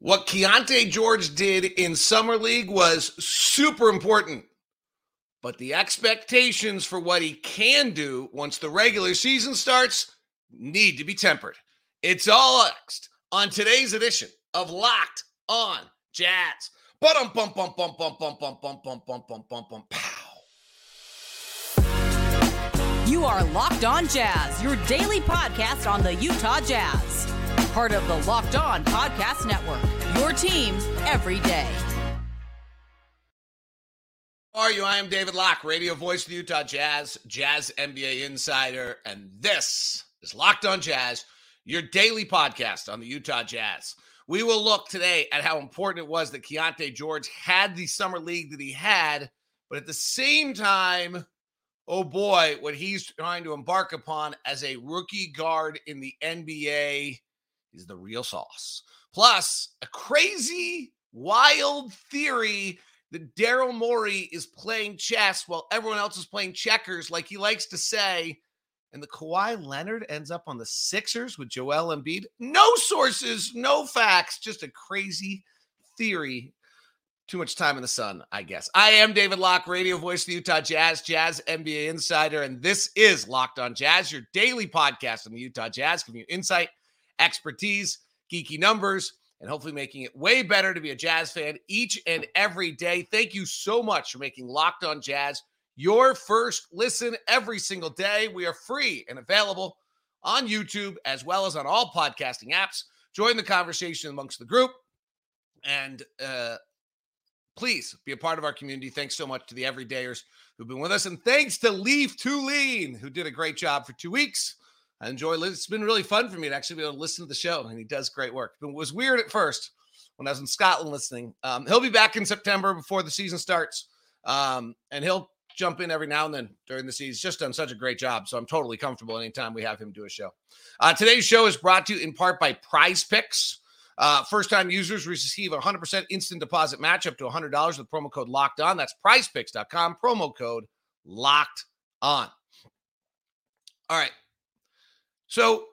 What Keyonte George did in Summer League was super important. But the expectations for what he can do once the regular season starts need to be tempered. It's all next on today's edition of Locked on Jazz. Bum bum bum bum bum bum bum bum bum bum bum bum pow. You are Locked On Jazz, your daily podcast on the Utah Jazz. Part of the Locked On Podcast Network. Your team every day. How are you? I am David Locke, radio voice of the Utah Jazz, Jazz NBA insider, and this is Locked On Jazz, your daily podcast on the Utah Jazz. We will look today at how important it was that Keyonte George had the summer league that he had, but at the same time, oh boy, what he's trying to embark upon as a rookie guard in the NBA is the real sauce. Plus, a crazy, wild theory that Daryl Morey is playing chess while everyone else is playing checkers, like he likes to say. And the Kawhi Leonard ends up on the Sixers with Joel Embiid. No sources, no facts, just a crazy theory. Too much time in the sun, I guess. I am David Locke, radio voice of the Utah Jazz, Jazz NBA insider, and this is Locked on Jazz, your daily podcast on the Utah Jazz, giving you insight, expertise, geeky numbers, and hopefully making it way better to be a Jazz fan each and every day. Thank you so much for making Locked on Jazz your first listen every single day. We are free and available on YouTube as well as on all podcasting apps. Join the conversation amongst the group and uh, please be a part of our community. Thanks so much to the everydayers who've been with us. And thanks to Leaf Tulane, who did a great job for two weeks. I enjoy it. It's been really fun for me to actually be able to listen to the show, and he does great work. It was weird at first when I was in Scotland listening. Um, he'll be back in September before the season starts, um, and he'll jump in every now and then during the season. He's just done such a great job, so I'm totally comfortable anytime we have him do a show. Uh, today's show is brought to you in part by Prize Picks. Uh, first time users receive a 100% instant deposit match up to $100 with promo code locked on. That's prizepicks.com, promo code locked on. All right. So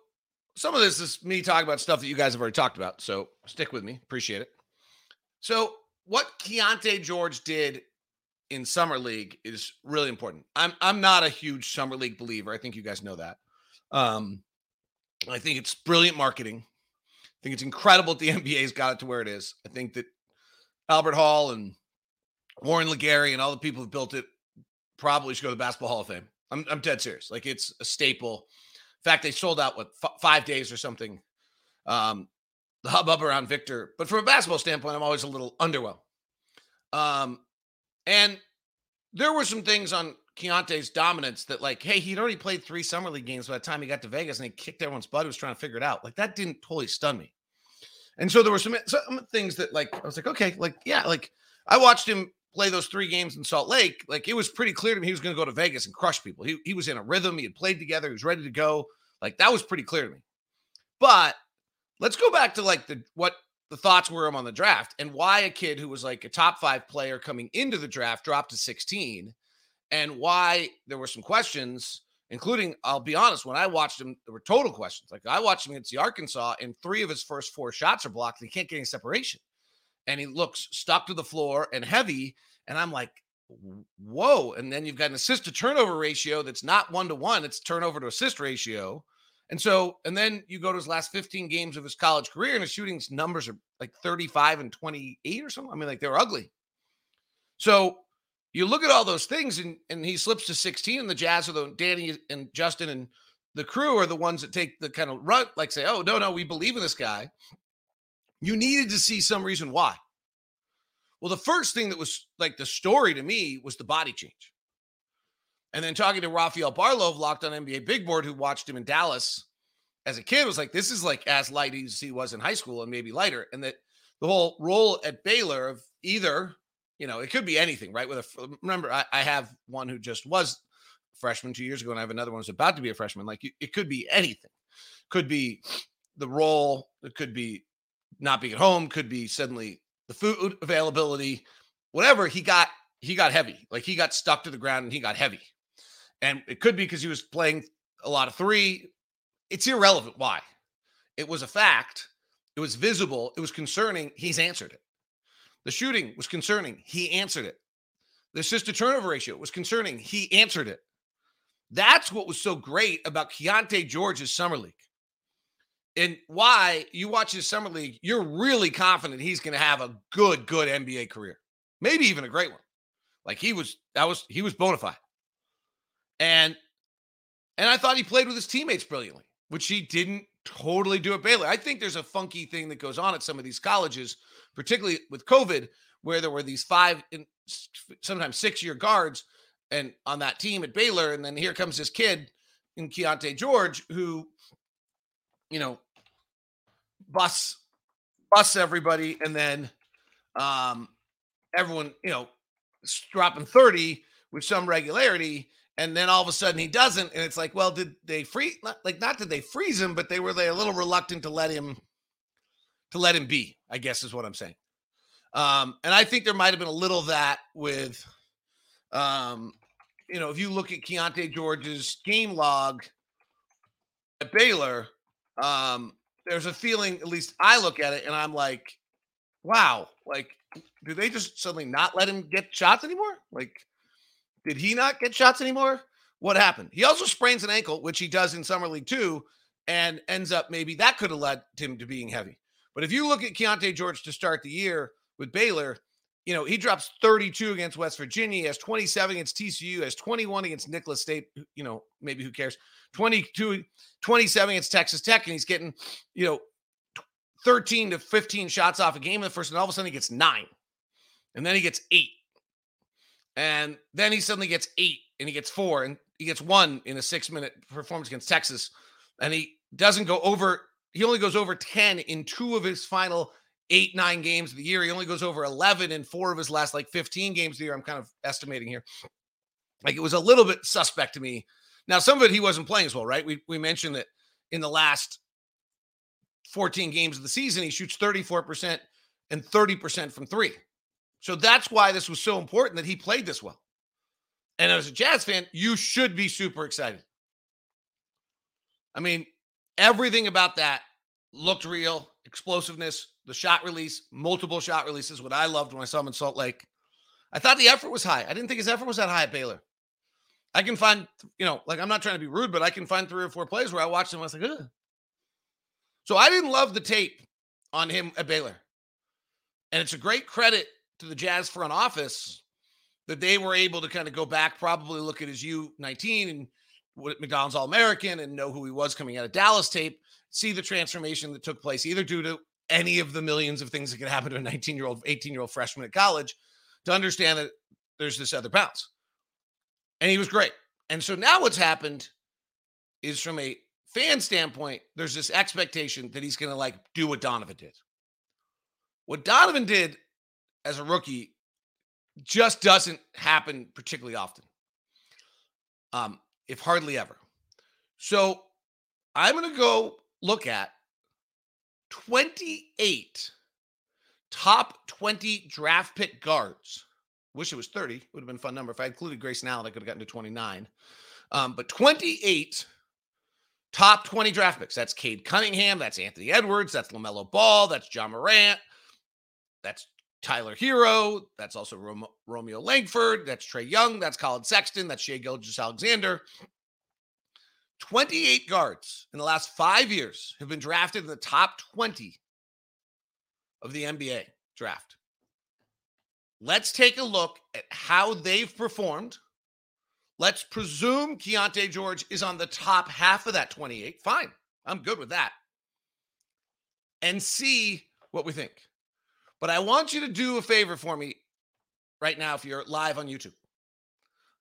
some of this is me talking about stuff that you guys have already talked about. So stick with me. Appreciate it. So what Keyonte George did in summer league is really important. I'm I'm not a huge summer league believer. I think you guys know that. Um, I think it's brilliant marketing. I think it's incredible that the NBA's got it to where it is. I think that Albert Hall and Warren LeGarie and all the people who built it probably should go to the Basketball Hall of Fame. I'm I'm dead serious. Like it's a staple fact, they sold out what f- five days or something. Um, the hubbub around Victor, but from a basketball standpoint, I'm always a little underwhelmed. Um, and there were some things on Keyonte's dominance that, like, hey, he'd already played three summer league games by the time he got to Vegas, and he kicked everyone's butt. He was trying to figure it out. Like that didn't totally stun me. And so there were some, some things that, like, I was like, okay, like, yeah, like I watched him play those three games in Salt Lake, like it was pretty clear to me he was going to go to Vegas and crush people. He, he was in a rhythm. He had played together. He was ready to go. Like that was pretty clear to me. But let's go back to like the what the thoughts were on the draft and why a kid who was like a top five player coming into the draft dropped to 16 and why there were some questions including i'll be honest when i watched him there were total questions like i watched him against the arkansas and three of his first four shots are blocked and he can't get any separation and he looks stuck to the floor and heavy. And I'm like, whoa. And then you've got an assist to turnover ratio that's not one to one, it's turnover to assist ratio. And so, and then you go to his last 15 games of his college career, and his shooting numbers are like 35 and 28 or something. I mean, like they're ugly. So you look at all those things, and and he slips to 16, and the Jazz are the Danny and Justin and the crew are the ones that take the kind of run, like say, oh no, no, we believe in this guy. You needed to see some reason why. Well, the first thing that was like the story to me was the body change. And then talking to Rafael Barlowe of Locked on NBA Big Board, who watched him in Dallas as a kid, was like, this is like as light as he was in high school and maybe lighter. And that the whole role at Baylor of either, you know, it could be anything, right? With a remember, I, I have one who just was freshman two years ago, and I have another one who's about to be a freshman. Like it could be anything. Could be the role. It could be not being at home. Could be suddenly the food availability, whatever, he got he got heavy. Like he got stuck to the ground and he got heavy. And it could be because he was playing a lot of three. It's irrelevant why. It was a fact It was visible. It was concerning. He's answered it. The shooting was concerning. He answered it. The assist to turnover ratio was concerning. He answered it. That's what was so great about Keyonte George's summer league. And why you watch his summer league, you're really confident he's going to have a good, good NBA career, maybe even a great one. Like he was, that was he was bona fide, and and I thought he played with his teammates brilliantly, which he didn't totally do at Baylor. I think there's a funky thing that goes on at some of these colleges, particularly with COVID, where there were these five, and sometimes six year guards, and on that team at Baylor, and then here comes this kid in Keyonte George who, you know, busts bus everybody, and then um, everyone, you know, dropping 30 with some regularity and then all of a sudden he doesn't and it's like well did they free like not did they freeze him but they were they a little reluctant to let him to let him be i guess is what i'm saying. Um and i think there might have been a little that with um you know if you look at Keyonte George's game log at Baylor um there's a feeling at least I look at it and I'm like wow like do they just suddenly not let him get shots anymore like did he not get shots anymore? What happened? He also sprains an ankle, which he does in summer league too, and ends up maybe that could have led him to being heavy. But if you look at Keyonte George to start the year with Baylor, you know, he drops 32 against West Virginia, he has 27 against TCU, has 21 against Nicholls State, you know, maybe who cares? 22, 27 against Texas Tech, and he's getting, you know, 13 to 15 shots off a game in the first, and all of a sudden he gets nine. And then he gets eight. And then he suddenly gets eight and he gets four and he gets one in a six minute performance against Texas. And he doesn't go over, he only goes over 10 in two of his final eight, nine games of the year. He only goes over 11 in four of his last like 15 games of the year. I'm kind of estimating here. Like it was a little bit suspect to me. Now, some of it he wasn't playing as well, right? We, we mentioned that in the last 14 games of the season, he shoots 34% and 30% from three. So that's why this was so important that he played this well. And as a Jazz fan, you should be super excited. I mean, everything about that looked real explosiveness, the shot release, multiple shot releases, what I loved when I saw him in Salt Lake. I thought the effort was high. I didn't think his effort was that high at Baylor. I can find, you know, like I'm not trying to be rude, but I can find three or four plays where I watched him. I was like, Ugh. so I didn't love the tape on him at Baylor. And it's a great credit to the Jazz front office that they were able to kind of go back, probably look at his U19 and what McDonald's All American and know who he was coming out of Dallas tape, see the transformation that took place, either due to any of the millions of things that could happen to a 19 year old, 18 year old freshman at college, to understand that there's this other bounce. And he was great. And so now what's happened is from a fan standpoint, there's this expectation that he's going to like do what Donovan did. What Donovan did as a rookie just doesn't happen particularly often, um, if hardly ever. So I'm going to go look at 28 top 20 draft pick guards. Wish it was 30. Would have been a fun number. If I included Grayson Allen, I could have gotten to 29. Um, but 28 top 20 draft picks. That's Cade Cunningham. That's Anthony Edwards. That's LaMelo Ball. That's Ja Morant. That's Tyler Herro. That's also Rom- Romeo Langford. That's Trae Young. That's Collin Sexton. That's Shai Gilgeous-Alexander. 28 guards in the last five years have been drafted in the top 20 of the NBA draft. Let's take a look at how they've performed. Let's presume Keyonte George is on the top half of that 28. Fine. I'm good with that. And see what we think. But I want you to do a favor for me right now if you're live on YouTube.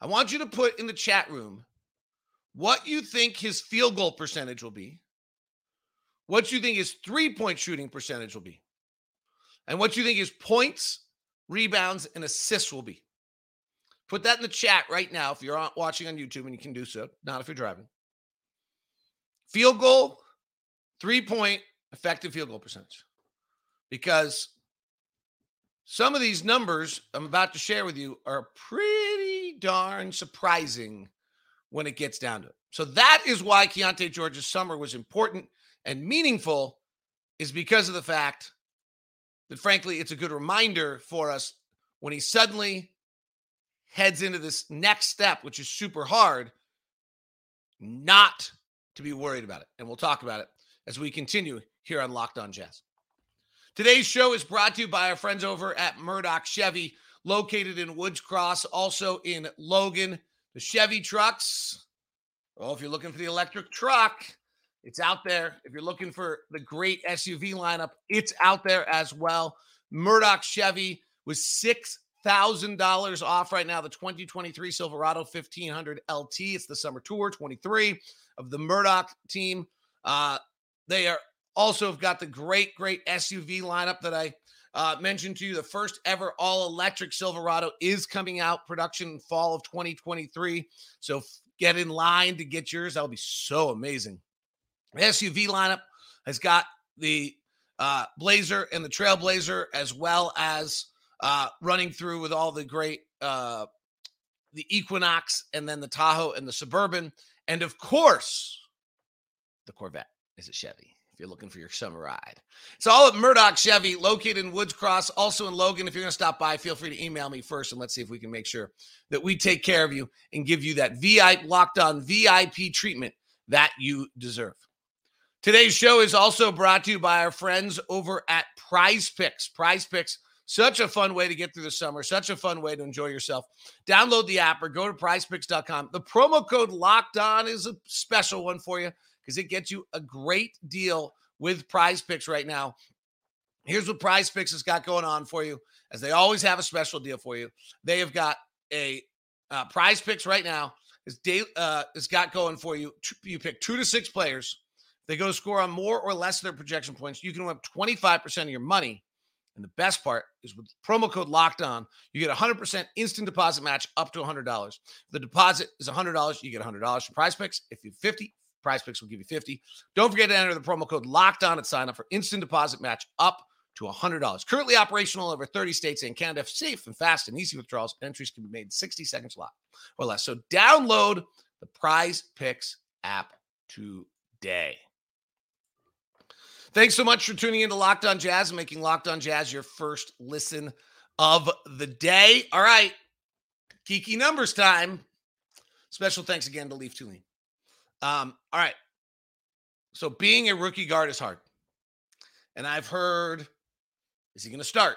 I want you to put in the chat room what you think his field goal percentage will be, what you think his three point shooting percentage will be, and what you think his points, rebounds, and assists will be. Put that in the chat right now if you're watching on YouTube and you can do so, not if you're driving. Field goal, three point effective field goal percentage. Because some of these numbers I'm about to share with you are pretty darn surprising when it gets down to it. So that is why Keyonte George's summer was important and meaningful is because of the fact that, frankly, it's a good reminder for us when he suddenly heads into this next step, which is super hard, not to be worried about it. And we'll talk about it as we continue here on Locked On Jazz. Today's show is brought to you by our friends over at Murdock Chevy, located in Woods Cross, also in Logan. The Chevy trucks. Oh, if you're looking for the electric truck, it's out there. If you're looking for the great SUV lineup, it's out there as well. Murdock Chevy was $6,000 off right now. The 2023 Silverado 1500 LT. It's the summer tour 23 of the Murdock team. Uh, they are also have got the great, great SUV lineup that I uh, mentioned to you. The first ever all electric Silverado is coming out production fall of 2023. So get in line to get yours. That'll be so amazing. The SUV lineup has got the uh, Blazer and the Trailblazer, as well as uh, running through with all the great uh, the Equinox and then the Tahoe and the Suburban, and of course the Corvette is a Chevy if you're looking for your summer ride. It's all at Murdock Chevy, located in Woods Cross, also in Logan. If you're going to stop by, feel free to email me first and let's see if we can make sure that we take care of you and give you that VIP locked on VIP treatment that you deserve. Today's show is also brought to you by our friends over at Prize Picks. Prize Picks, such a fun way to get through the summer, such a fun way to enjoy yourself. Download the app or go to prizepicks.com. The promo code locked on is a special one for you because it gets you a great deal with prize picks right now. Here's what prize picks has got going on for you, as they always have a special deal for you. They have got a uh, prize picks right now. Is day uh, has got going for you. You pick two to six players. They go to score on more or less of their projection points. You can win 25% of your money. And the best part is with promo code locked on, you get a 100% instant deposit match up to $100. If the deposit is $100, you get $100 for prize picks. If you 50, Prize Picks will give you 50. Don't forget to enter the promo code locked on at sign up for instant deposit match up to $100. Currently operational over 30 states and Canada. Safe and fast and easy withdrawals. Entries can be made in 60 seconds or less. So download the Prize Picks app today. Thanks so much for tuning in to Locked On Jazz and making Locked On Jazz your first listen of the day. All right, geeky numbers time. Special thanks again to Leaf Tulane. Um, all right. So being a rookie guard is hard. And I've heard, is he going to start?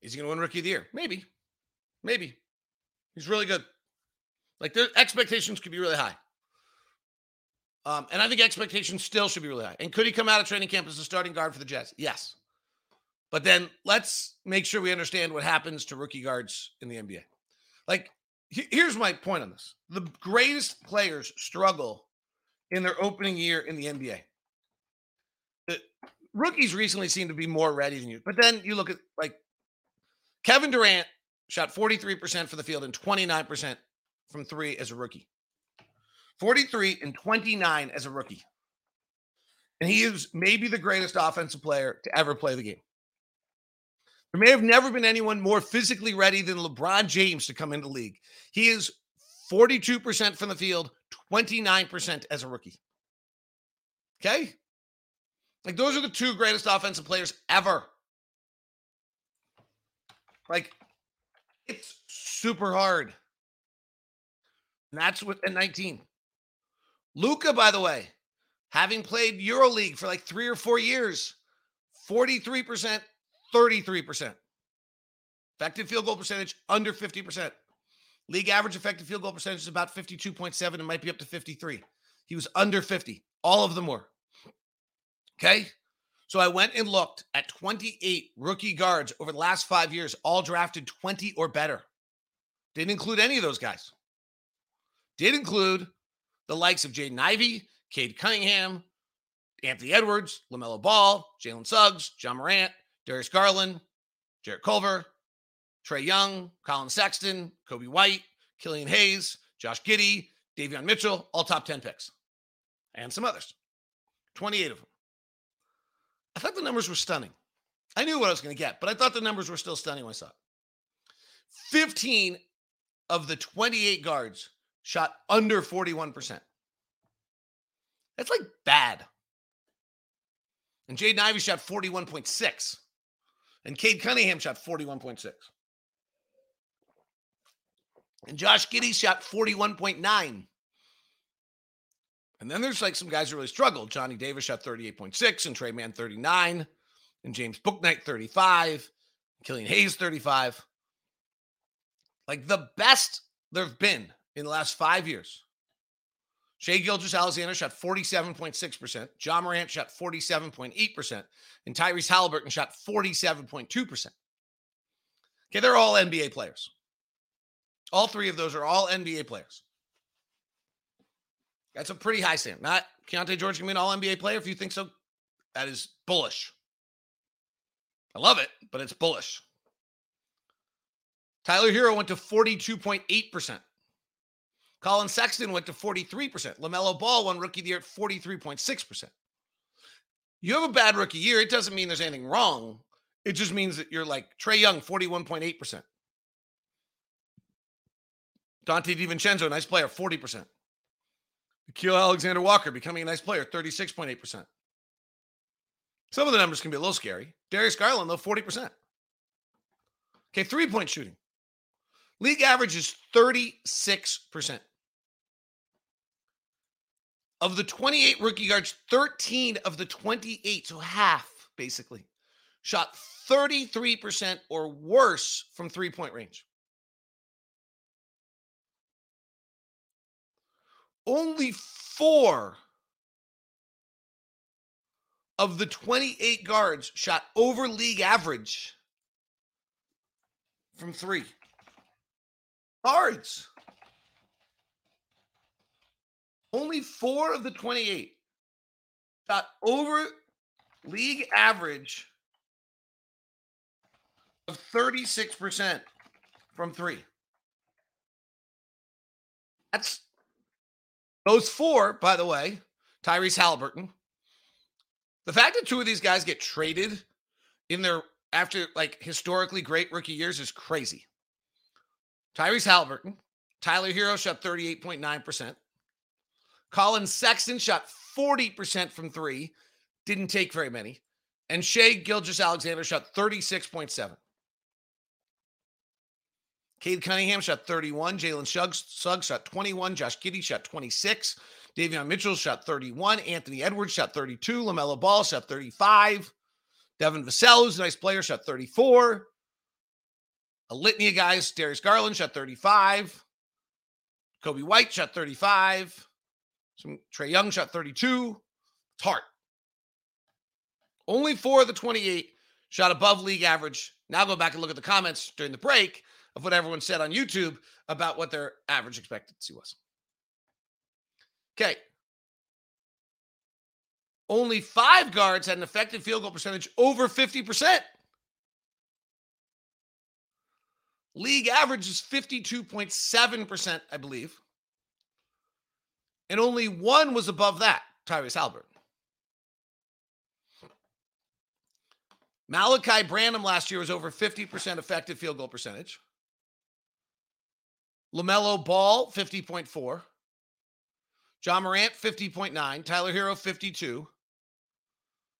Is he going to win rookie of the year? Maybe. Maybe. He's really good. Like the expectations could be really high. Um, and I think expectations still should be really high. And could he come out of training camp as a starting guard for the Jazz? Yes. But then let's make sure we understand what happens to rookie guards in the NBA. Like here's my point on this the greatest players struggle in their opening year in the NBA. The rookies recently seem to be more ready than you. But then you look at like Kevin Durant shot 43% for the field and 29% from three as a rookie. 43 and 29 as a rookie. And he is maybe the greatest offensive player to ever play the game. There may have never been anyone more physically ready than LeBron James to come into league. He is 42% from the field, 29% as a rookie. Okay? Like those are the two greatest offensive players ever. Like it's super hard. And that's what at 19. Luka, by the way, having played EuroLeague for like three or four years, 43% 33%. Effective field goal percentage under 50%. League average effective field goal percentage is about 52.7 and might be up to 53. He was under 50. All of them were. Okay. So I went and looked at 28 rookie guards over the last five years, all drafted 20 or better. Didn't include any of those guys. Did include the likes of Jaden Ivey, Cade Cunningham, Anthony Edwards, LaMelo Ball, Jalen Suggs, Ja Morant, Darius Garland, Jarrett Culver, Trey Young, Colin Sexton, Coby White, Killian Hayes, Josh Giddey, Davion Mitchell, all top 10 picks, and some others. 28 of them. I thought the numbers were stunning. I knew what I was going to get, but I thought the numbers were still stunning when I saw it. 15 of the 28 guards shot under 41%. That's like bad. And Jaden Ivey shot 41.6. And Cade Cunningham shot 41.6. And Josh Giddey shot 41.9. And then there's like some guys who really struggled. Johnny Davis shot 38.6 and Tre Mann 39 and James Bouknight 35, Killian Hayes 35. Like the best there have been in the last five years. Shai Gilgeous-Alexander shot 47.6%. Ja Morant shot 47.8%. And Tyrese Halliburton shot 47.2%. Okay, they're all NBA players. All three of those are all NBA players. That's a pretty high standard. Not Keyonte George can be an all NBA player. If you think so, that is bullish. I love it, but it's bullish. Tyler Herro went to 42.8%. Collin Sexton went to 43%. LaMelo Ball won rookie of the year at 43.6%. You have a bad rookie year. It doesn't mean there's anything wrong. It just means that you're like Trae Young, 41.8%. Donte DiVincenzo, nice player, 40%. Nickeil Alexander Walker becoming a nice player, 36.8%. Some of the numbers can be a little scary. Darius Garland, though, 40%. Okay, three point shooting. League average is 36%. Of the 28 rookie guards, 13 of the 28, so half basically, shot 33% or worse from three point range. Only four of the 28 guards shot over league average from three. Guards. Only four of the 28 shot over league average of 36% from three. That's those four, by the way, Tyrese Halliburton. The fact that two of these guys get traded in their after like historically great rookie years is crazy. Tyrese Halliburton, Tyler Herro shot 38.9%. Collin Sexton shot 40% from three, didn't take very many. And Shai Gilgeous-Alexander shot 36.7. Cade Cunningham shot 31. Jalen Suggs, Suggs shot 21. Josh Giddey shot 26. Davion Mitchell shot 31. Anthony Edwards shot 32. LaMelo Ball shot 35. Devin Vassell, who's a nice player, shot 34. A litany of guys. Darius Garland shot 35. Coby White shot 35. Some Trae Young shot 32. It's hard. Only four of the 28 shot above league average. Now go back and look at the comments during the break of what everyone said on YouTube about what their average expectancy was. Okay. Only five guards had an effective field goal percentage over 50%. League average is 52.7%, I believe. And only one was above that, Tyrese Halliburton. Malaki Branham last year was over 50% effective field goal percentage. LaMelo Ball, 50.4. Ja Morant, 50.9. Tyler Herro, 52.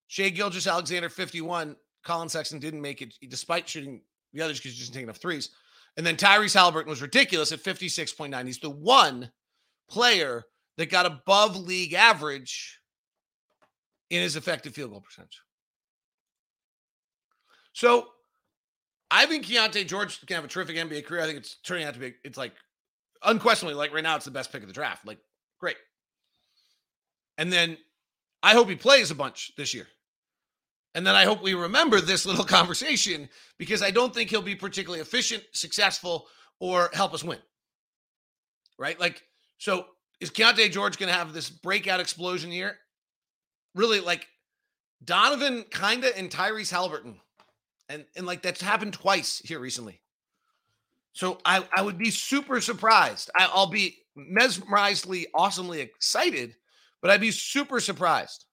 Shai Gilgeous-Alexander, 51. Collin Sexton didn't make it despite shooting the others because he didn't take enough threes. And then Tyrese Halliburton was ridiculous at 56.9. He's the one player that got above league average in his effective field goal percentage. So I think Keyonte George can have a terrific NBA career. I think it's turning out to be, it's like unquestionably, like right now, it's the best pick of the draft. Like, great. And then I hope he plays a bunch this year. And then I hope we remember this little conversation because I don't think he'll be particularly efficient, successful, or help us win. Right? Like, so is Keyonte George going to have this breakout explosion year? Really, like Donovan kind of and Tyrese Halliburton. And, and like that's happened twice here recently. So I, I would be super surprised. I, I'll be mesmerizedly, awesomely excited, but I'd be super surprised.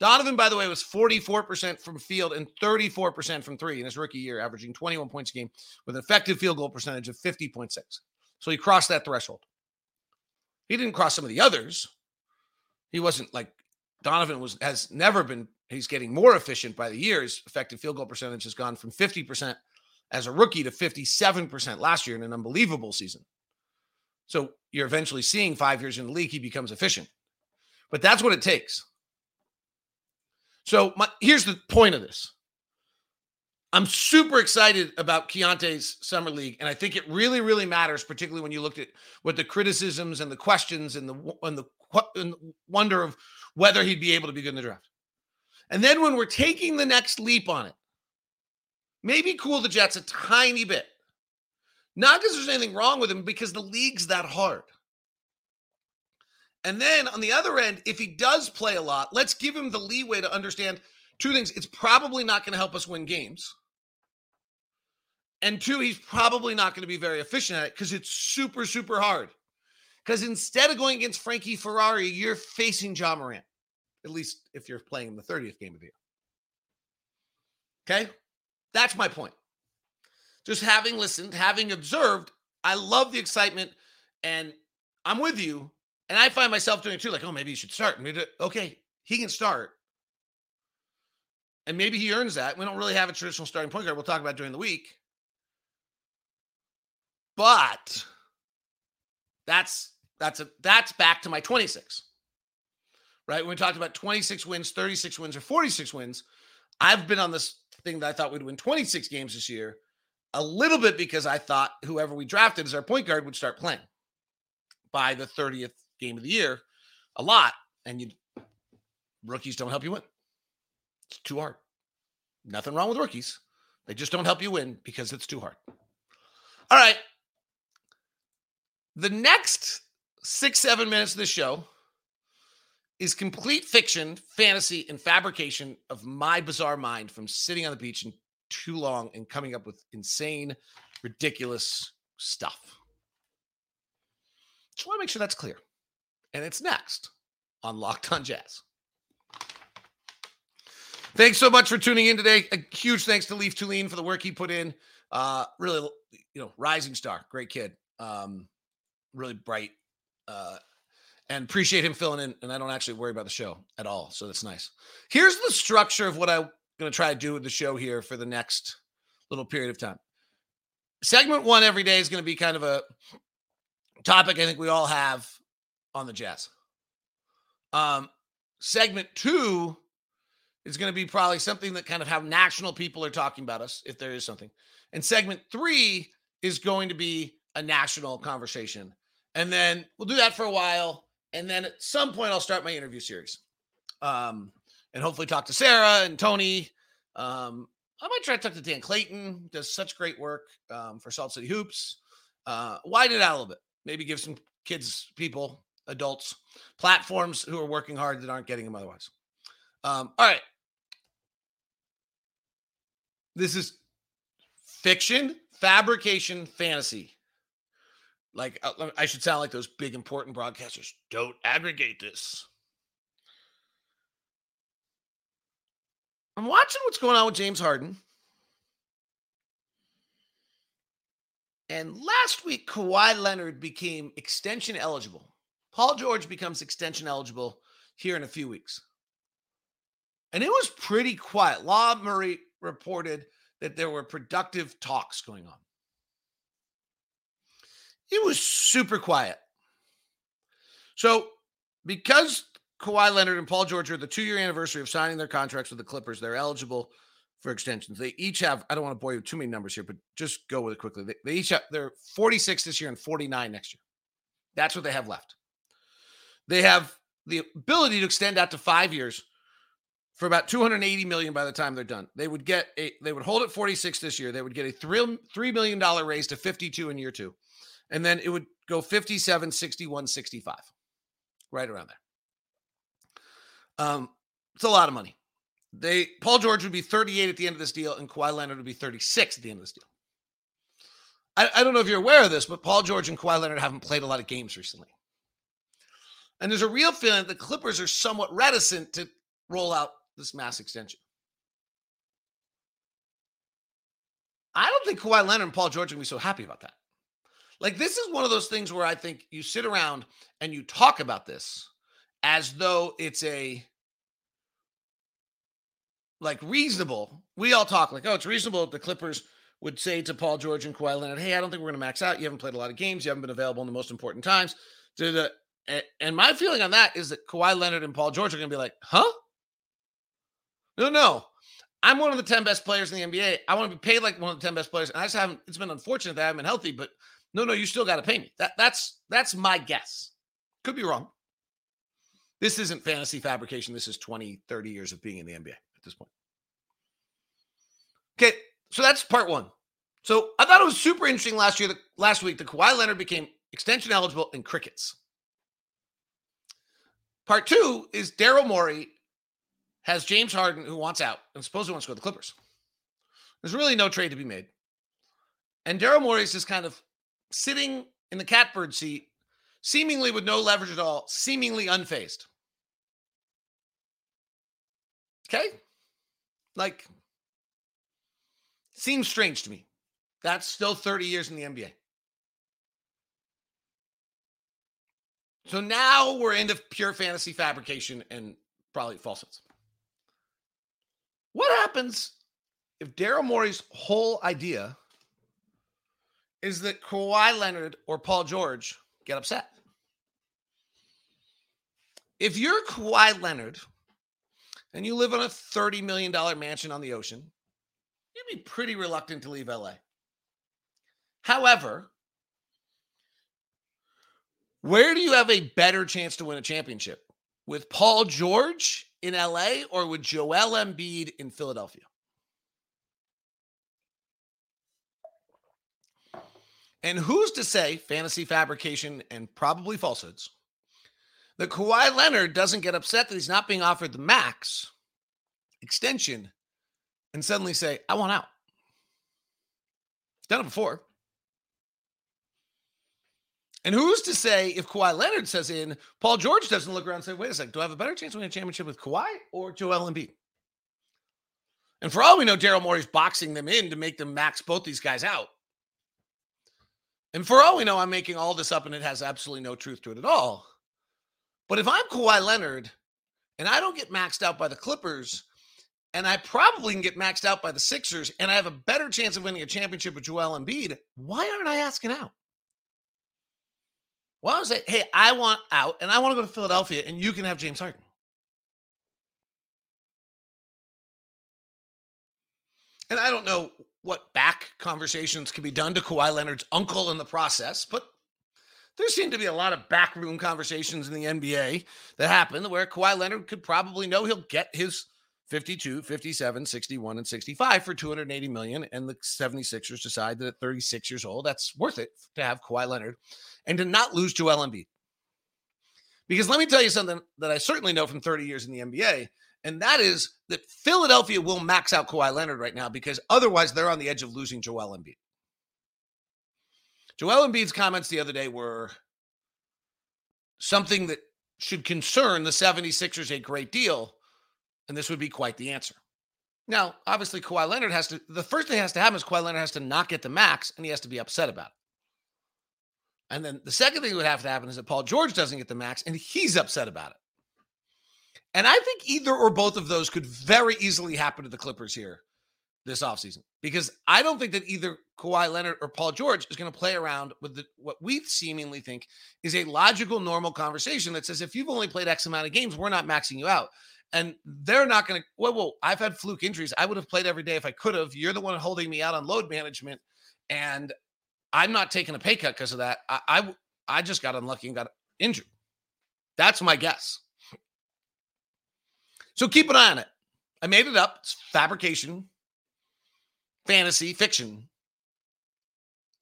Donovan, by the way, was 44% from field and 34% from three in his rookie year, averaging 21 points a game with an effective field goal percentage of 50.6. So he crossed that threshold. He didn't cross some of the others. He wasn't like Donovan was has never been he's getting more efficient by the years. Effective field goal percentage has gone from 50% as a rookie to 57% last year in an unbelievable season. So you're eventually seeing five years in the league, he becomes efficient. But that's what it takes. So my, here's the point of this. I'm super excited about Keyonte's summer league, and I think it really, really matters, particularly when you looked at what the criticisms and the questions and the and the, and the wonder of whether he'd be able to be good in the draft. And then when we're taking the next leap on it, maybe cool the Jets a tiny bit. Not because there's anything wrong with him, because the league's that hard. And then on the other end, if he does play a lot, let's give him the leeway to understand two things. It's probably not going to help us win games. And two, he's probably not going to be very efficient at it because it's super, super hard. Because instead of going against Frankie Ferrari, you're facing Ja Morant, at least if you're playing in the 30th game of the year. Okay? That's my point. Just having listened, having observed, I love the excitement and I'm with you. And I find myself doing it too, like, oh, maybe you should start. Maybe, okay, he can start. And maybe he earns that. We don't really have a traditional starting point guard. We'll talk about during the week. But that's that's a that's back to my 26. Right? When we talked about 26 wins, 36 wins, or 46 wins, I've been on this thing that I thought we'd win 26 games this year. A little bit because I thought whoever we drafted as our point guard would start playing by the 30th game of the year. A lot. And you rookies don't help you win. It's too hard. Nothing wrong with rookies. They just don't help you win because it's too hard. All right. The next six, seven minutes of the show is complete fiction, fantasy, and fabrication of my bizarre mind from sitting on the beach and too long and coming up with insane, ridiculous stuff. Just want to make sure that's clear. And it's next on Locked on Jazz. Thanks so much for tuning in today. A huge thanks to Leaf Tulane for the work he put in. Uh, really, you know, rising star, great kid. Um, really bright. Uh, and appreciate him filling in. And I don't actually worry about the show at all. So that's nice. Here's the structure of what I'm going to try to do with the show here for the next little period of time. Segment one every day is going to be kind of a topic I think we all have on the Jazz. Um, segment two is going to be probably something that kind of how national people are talking about us, if there is something. And segment three is going to be a national conversation. And then we'll do that for a while. And then at some point, I'll start my interview series. Um, and hopefully talk to Sarah and Tony. Um, I might try to talk to Dan Clayton, does such great work um, for Salt City Hoops. Uh, widen it out a little bit. Maybe give some kids, people, adults, platforms who are working hard that aren't getting them otherwise. Um, all right. This is fiction, fabrication, fantasy. Like uh, I should sound like those big important broadcasters. Don't aggregate this. I'm watching what's going on with James Harden. And last week, Kawhi Leonard became extension eligible. Paul George becomes extension eligible here in a few weeks. And it was pretty quiet. Law Murray reported that there were productive talks going on. It was super quiet. So, because Kawhi Leonard and Paul George are the two year anniversary of signing their contracts with the Clippers, they're eligible for extensions. They each have, I don't want to bore you with too many numbers here, but just go with it quickly. They, they each have, they're 46 this year and 49 next year. That's what they have left. They have the ability to extend out to five years for about 280 million by the time they're done. They would get a they would hold at 46 this year. They would get a three three million dollar raise to 52 in year two. And then it would go 57, 61, 65. Right around there. Um, it's a lot of money. They Paul George would be 38 at the end of this deal, and Kawhi Leonard would be 36 at the end of this deal. I, I don't know if you're aware of this, but Paul George and Kawhi Leonard haven't played a lot of games recently. And there's a real feeling the Clippers are somewhat reticent to roll out this mass extension. I don't think Kawhi Leonard and Paul George are going to be so happy about that. Like, this is one of those things where I think you sit around and you talk about this as though it's a like reasonable. We all talk like, oh, it's reasonable the Clippers would say to Paul George and Kawhi Leonard, hey, I don't think we're going to max out. You haven't played a lot of games. You haven't been available in the most important times. And my feeling on that is that Kawhi Leonard and Paul George are going to be like, huh? No, no. I'm one of the 10 best players in the NBA. I want to be paid like one of the 10 best players. And I just haven't, it's been unfortunate that I haven't been healthy, but no, no, you still got to pay me. That that's that's my guess. Could be wrong. This isn't fantasy fabrication. This is 20, 30 years of being in the NBA at this point. Okay, so that's part one. So I thought it was super interesting last year, that last week, that Kawhi Leonard became extension eligible in crickets. Part two is Daryl Morey has James Harden who wants out and supposedly wants to go to the Clippers. There's really no trade to be made. And Daryl Morey is just kind of sitting in the catbird seat, seemingly with no leverage at all, seemingly unfazed. Okay? Like, seems strange to me. That's still 30 years in the NBA. So now we're into pure fantasy fabrication and probably falsehoods. What happens if Daryl Morey's whole idea is that Kawhi Leonard or Paul George get upset? If you're Kawhi Leonard and you live on a $30 million mansion on the ocean, you'd be pretty reluctant to leave LA. However, where do you have a better chance to win a championship? With Paul George in LA or with Joel Embiid in Philadelphia? And who's to say, fantasy fabrication and probably falsehoods, that Kawhi Leonard doesn't get upset that he's not being offered the max extension and suddenly say, I want out? Done it before. And who's to say if Kawhi Leonard says in, Paul George doesn't look around and say, wait a second, do I have a better chance winning a championship with Kawhi or Joel Embiid? And for all we know, Daryl Morey's boxing them in to make them max both these guys out. And for all we know, I'm making all this up and it has absolutely no truth to it at all. But if I'm Kawhi Leonard and I don't get maxed out by the Clippers, and I probably can get maxed out by the Sixers, and I have a better chance of winning a championship with Joel Embiid, why aren't I asking out? Why don't I say, hey, I want out and I want to go to Philadelphia and you can have James Harden? And I don't know what back conversations can be done to Kawhi Leonard's uncle in the process, but there seem to be a lot of backroom conversations in the NBA that happen where Kawhi Leonard could probably know he'll get his 52, 57, 61, and 65 for 280 million. And the 76ers decide that at 36 years old, that's worth it to have Kawhi Leonard and to not lose Joel Embiid. Because let me tell you something that I certainly know from 30 years in the NBA, and that is that Philadelphia will max out Kawhi Leonard right now because otherwise they're on the edge of losing Joel Embiid. Joel Embiid's comments the other day were something that should concern the 76ers a great deal and this would be quite the answer. Now, obviously, Kawhi Leonard has to, the first thing that has to happen is Kawhi Leonard has to not get the max and he has to be upset about it. And then the second thing that would have to happen is that Paul George doesn't get the max and he's upset about it. And I think either or both of those could very easily happen to the Clippers here this offseason because I don't think that either Kawhi Leonard or Paul George is going to play around with the, what we seemingly think is a logical, normal conversation that says if you've only played X amount of games, we're not maxing you out. And they're not going to, well, well, I've had fluke injuries. I would have played every day if I could have. You're the one holding me out on load management. And I'm not taking a pay cut because of that. I, I, I just got unlucky and got injured. That's my guess. So keep an eye on it. I made it up. It's fabrication, fantasy, fiction,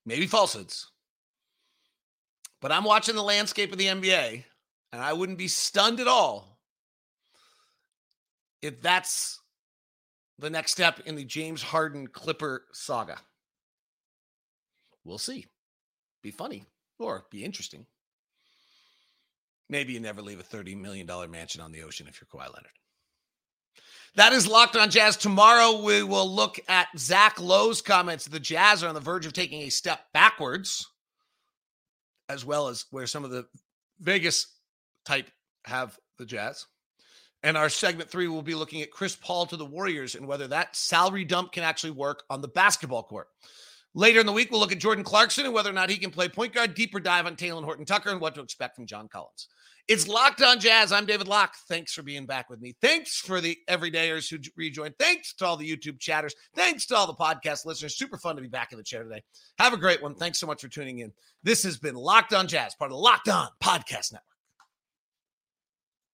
maybe falsehoods. But I'm watching the landscape of the NBA, and I wouldn't be stunned at all if that's the next step in the James Harden Clipper saga. We'll see. Be funny or be interesting. Maybe you never leave a $30 million mansion on the ocean if you're Kawhi Leonard. That is Locked on Jazz. Tomorrow we will look at Zach Lowe's comments. The Jazz are on the verge of taking a step backwards, as well as where some of the Vegas type have the Jazz. And our segment three will be looking at Chris Paul to the Warriors and whether that salary dump can actually work on the basketball court. Later in the week, we'll look at Jordan Clarkson and whether or not he can play point guard, deeper dive on Talen Horton Tucker and what to expect from John Collins. It's Locked on Jazz. I'm David Locke. Thanks for being back with me. Thanks for the everydayers who rejoined. Thanks to all the YouTube chatters. Thanks to all the podcast listeners. Super fun to be back in the chair today. Have a great one. Thanks so much for tuning in. This has been Locked on Jazz, part of the Locked on Podcast Network.